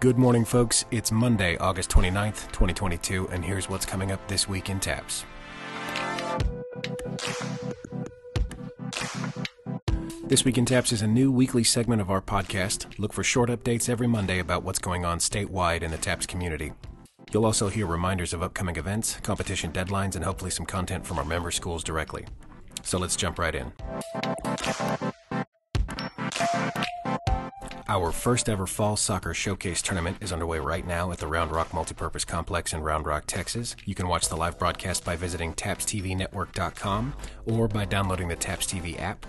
Good morning, folks. It's Monday, August 29th, 2022, and here's what's coming up this week in TAPS. This Week in TAPS is a new weekly segment of our podcast. Look for short updates every Monday about what's going on statewide in the TAPS community. You'll also hear reminders of upcoming events, competition deadlines, and hopefully some content from our member schools directly. So let's jump right in. Our first ever fall soccer showcase tournament is underway right now at the Round Rock Multipurpose Complex in Round Rock, Texas. You can watch the live broadcast by visiting tapstvnetwork.com or by downloading the Taps TV app.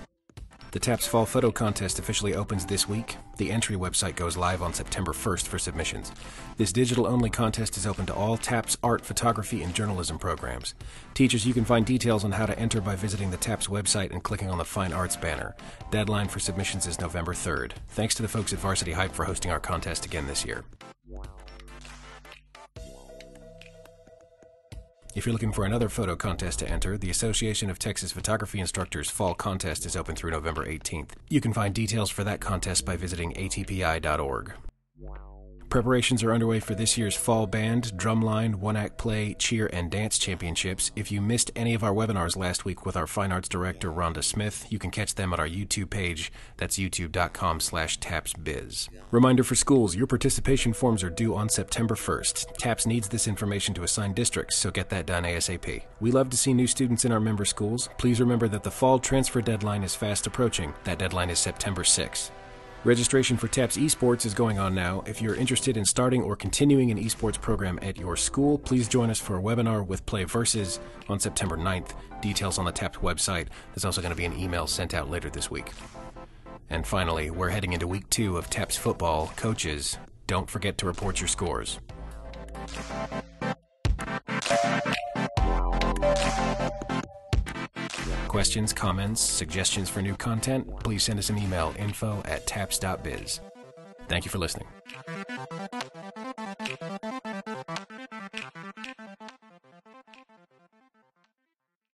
The TAPS Fall Photo Contest officially opens this week. The entry website goes live on September 1st for submissions. This digital only contest is open to all TAPS art, photography, and journalism programs. Teachers, you can find details on how to enter by visiting the TAPS website and clicking on the Fine Arts banner. Deadline for submissions is November 3rd. Thanks to the folks at Varsity Hype for hosting our contest again this year. If you're looking for another photo contest to enter, the Association of Texas Photography Instructors Fall Contest is open through November 18th. You can find details for that contest by visiting atpi.org. Preparations are underway for this year's Fall Band, Drumline, One Act Play, Cheer, and Dance Championships. If you missed any of our webinars last week with our Fine Arts Director, Rhonda Smith, you can catch them at our YouTube page. That's youtube.com slash tapsbiz. Reminder for schools, your participation forms are due on September 1st. TAPS needs this information to assign districts, so get that done ASAP. We love to see new students in our member schools. Please remember that the fall transfer deadline is fast approaching. That deadline is September 6th. Registration for TAPS Esports is going on now. If you're interested in starting or continuing an esports program at your school, please join us for a webinar with Play Versus on September 9th. Details on the TAPS website. There's also going to be an email sent out later this week. And finally, we're heading into week two of TAPS football. Coaches, don't forget to report your scores. Questions, comments, suggestions for new content, please send us an email info at taps.biz. Thank you for listening.